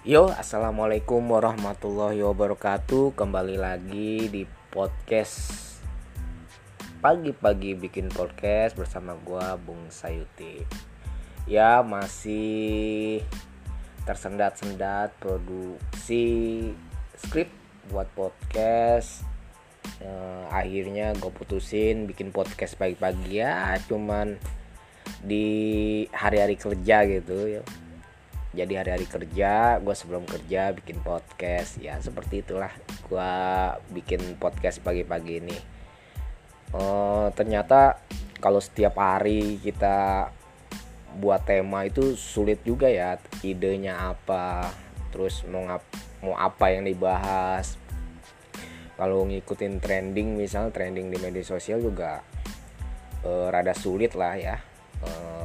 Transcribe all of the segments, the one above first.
Yo, assalamualaikum warahmatullahi wabarakatuh. Kembali lagi di podcast pagi-pagi bikin podcast bersama gua Bung Sayuti. Ya masih tersendat-sendat produksi skrip buat podcast. Eh, akhirnya gue putusin bikin podcast pagi-pagi ya, cuman di hari-hari kerja gitu ya jadi hari-hari kerja gue sebelum kerja bikin podcast. Ya seperti itulah gue bikin podcast pagi-pagi ini. Uh, ternyata kalau setiap hari kita buat tema itu sulit juga ya idenya apa terus mau ngap mau apa yang dibahas. Kalau ngikutin trending misal trending di media sosial juga uh, rada sulit lah ya uh,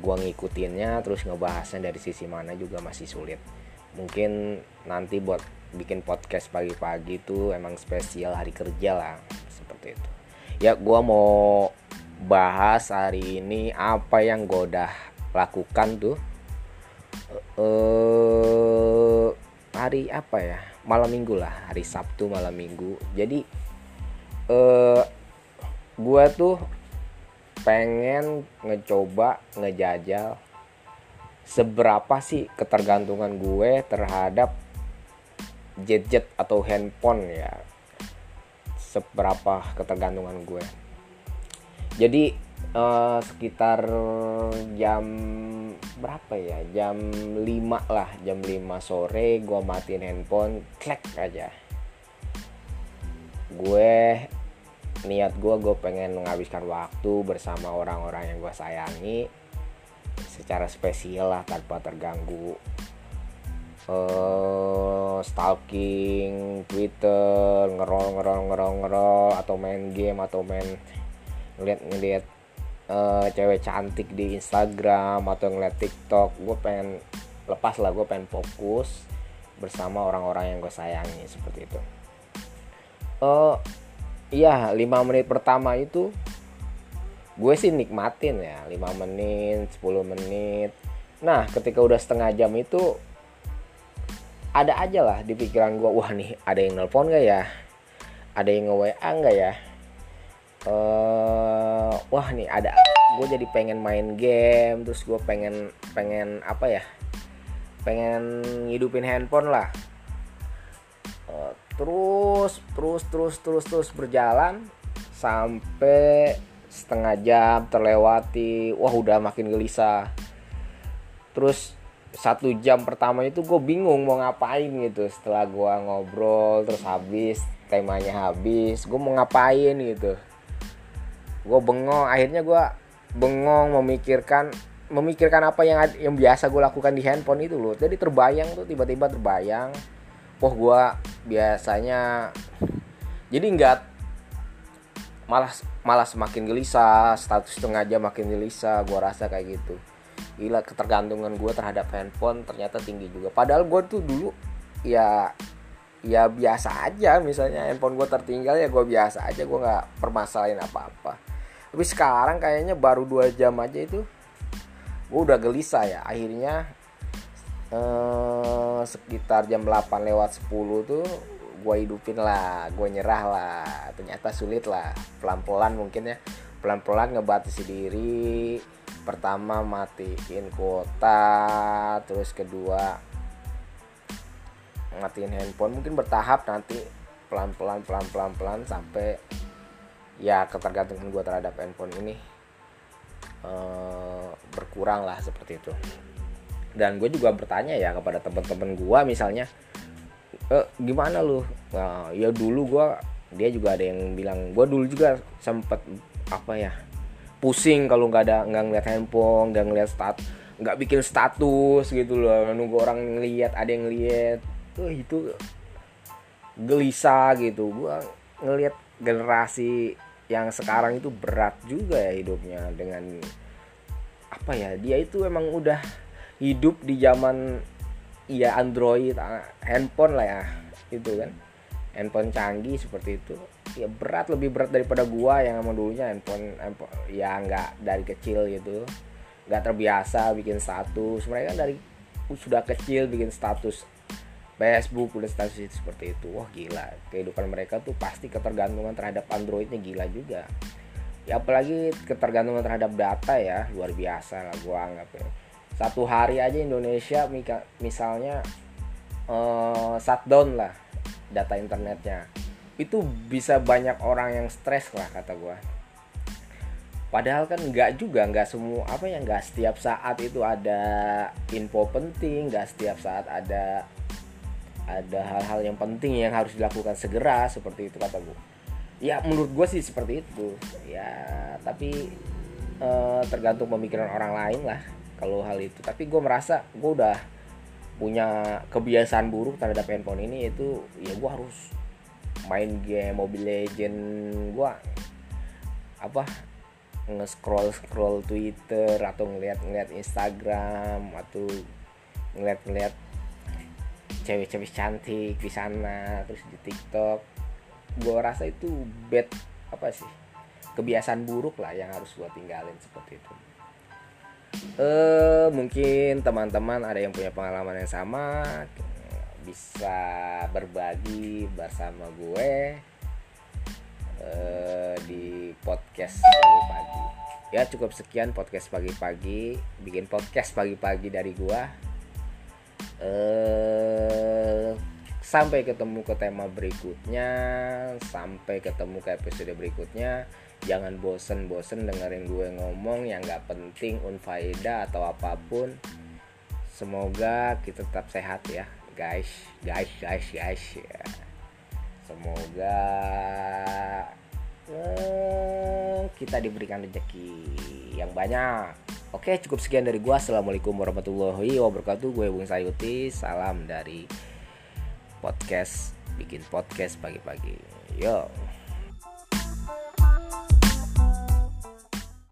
gua ngikutinnya terus ngebahasnya dari sisi mana juga masih sulit. Mungkin nanti buat bikin podcast pagi-pagi tuh emang spesial hari kerja lah seperti itu. Ya gua mau bahas hari ini apa yang gue udah lakukan tuh. Eh hari apa ya? Malam minggu lah hari Sabtu malam minggu. Jadi eh gue tuh pengen ngecoba ngejajal. Seberapa sih ketergantungan gue terhadap gadget atau handphone ya? Seberapa ketergantungan gue? Jadi uh, sekitar jam berapa ya? Jam 5 lah jam 5 sore gue matiin handphone klek aja. Gue niat gue gue pengen menghabiskan waktu bersama orang-orang yang gue sayangi secara spesial lah tanpa terganggu. Uh, stalking Twitter ngerol ngerol ngerol ngerol atau main game atau main ngeliat ngeliat uh, cewek cantik di Instagram atau ngeliat TikTok. Gue pengen lepas lah gue pengen fokus bersama orang-orang yang gue sayangi seperti itu. Uh, iya 5 menit pertama itu gue sih nikmatin ya 5 menit 10 menit. Nah ketika udah setengah jam itu ada aja lah di pikiran gue wah nih ada yang nelpon gak ya? Ada yang nge WA gak ya? Uh, wah nih ada. Gue jadi pengen main game terus gue pengen pengen apa ya? Pengen ngidupin handphone lah terus terus terus terus terus berjalan sampai setengah jam terlewati. Wah udah makin gelisah. Terus satu jam pertama itu gue bingung mau ngapain gitu. Setelah gue ngobrol terus habis temanya habis gue mau ngapain gitu. Gue bengong akhirnya gue bengong memikirkan memikirkan apa yang yang biasa gue lakukan di handphone itu loh. Jadi terbayang tuh tiba-tiba terbayang. Oh gue biasanya jadi nggak malah malah semakin gelisah status jam makin gelisah gue rasa kayak gitu. Gila ketergantungan gue terhadap handphone ternyata tinggi juga. Padahal gue tuh dulu ya ya biasa aja misalnya handphone gue tertinggal ya gue biasa aja gue nggak permasalahin apa-apa. Tapi sekarang kayaknya baru dua jam aja itu gue udah gelisah ya. Akhirnya eh, sekitar jam 8 lewat 10 tuh gue hidupin lah gue nyerah lah. Ternyata sulit lah pelan-pelan mungkin ya. Pelan-pelan ngebatasi diri. Pertama matiin kuota terus kedua matiin handphone. Mungkin bertahap nanti pelan-pelan pelan-pelan pelan sampai ya ketergantungan gue terhadap handphone ini uh, berkurang lah seperti itu dan gue juga bertanya ya kepada teman-teman gue misalnya e, gimana lu? Nah, ya dulu gue dia juga ada yang bilang gue dulu juga sempet apa ya pusing kalau nggak ada nggak ngeliat handphone nggak ngeliat stat nggak bikin status gitu loh nunggu orang ngeliat ada yang ngeliat. Tuh itu gelisah gitu. Gue ngeliat generasi yang sekarang itu berat juga ya hidupnya dengan apa ya dia itu emang udah hidup di zaman ya Android ah, handphone lah ya itu kan. Handphone canggih seperti itu. Ya berat lebih berat daripada gua yang emang dulunya handphone, handphone ya nggak dari kecil gitu. Nggak terbiasa bikin status. Mereka kan dari sudah kecil bikin status Facebook udah status itu seperti itu. Wah gila. Kehidupan mereka tuh pasti ketergantungan terhadap Androidnya gila juga. Ya apalagi ketergantungan terhadap data ya luar biasa lah gua anggap ya satu hari aja Indonesia misalnya uh, shutdown lah data internetnya. Itu bisa banyak orang yang stres lah kata gua. Padahal kan nggak juga nggak semua apa ya nggak setiap saat itu ada info penting nggak setiap saat ada ada hal-hal yang penting yang harus dilakukan segera seperti itu kata gue ya menurut gue sih seperti itu. Ya tapi eh, tergantung pemikiran orang lain lah kalau hal itu. Tapi gue merasa gue udah punya kebiasaan buruk terhadap handphone ini yaitu ya gue harus main game Mobile Legend. Gue apa nge-scroll scroll Twitter atau ngeliat-ngeliat Instagram atau ngeliat-ngeliat cewek-cewek cantik di sana terus di TikTok. Gue rasa itu bad apa sih kebiasaan buruk lah yang harus gue tinggalin seperti itu eh mungkin teman-teman ada yang punya pengalaman yang sama bisa berbagi bersama gue eh, di podcast pagi-pagi ya cukup sekian podcast pagi-pagi bikin podcast pagi-pagi dari gue eh sampai ketemu ke tema berikutnya sampai ketemu ke episode berikutnya jangan bosen-bosen dengerin gue ngomong yang gak penting unfaedah atau apa pun. Semoga kita tetap sehat ya guys. Guys guys guys ya. Semoga eh, kita diberikan rezeki yang banyak. Oke cukup sekian dari gue assalamualaikum warahmatullahi wabarakatuh. Gue Bung Sayuti. Salam dari podcast bikin podcast pagi-pagi. Yo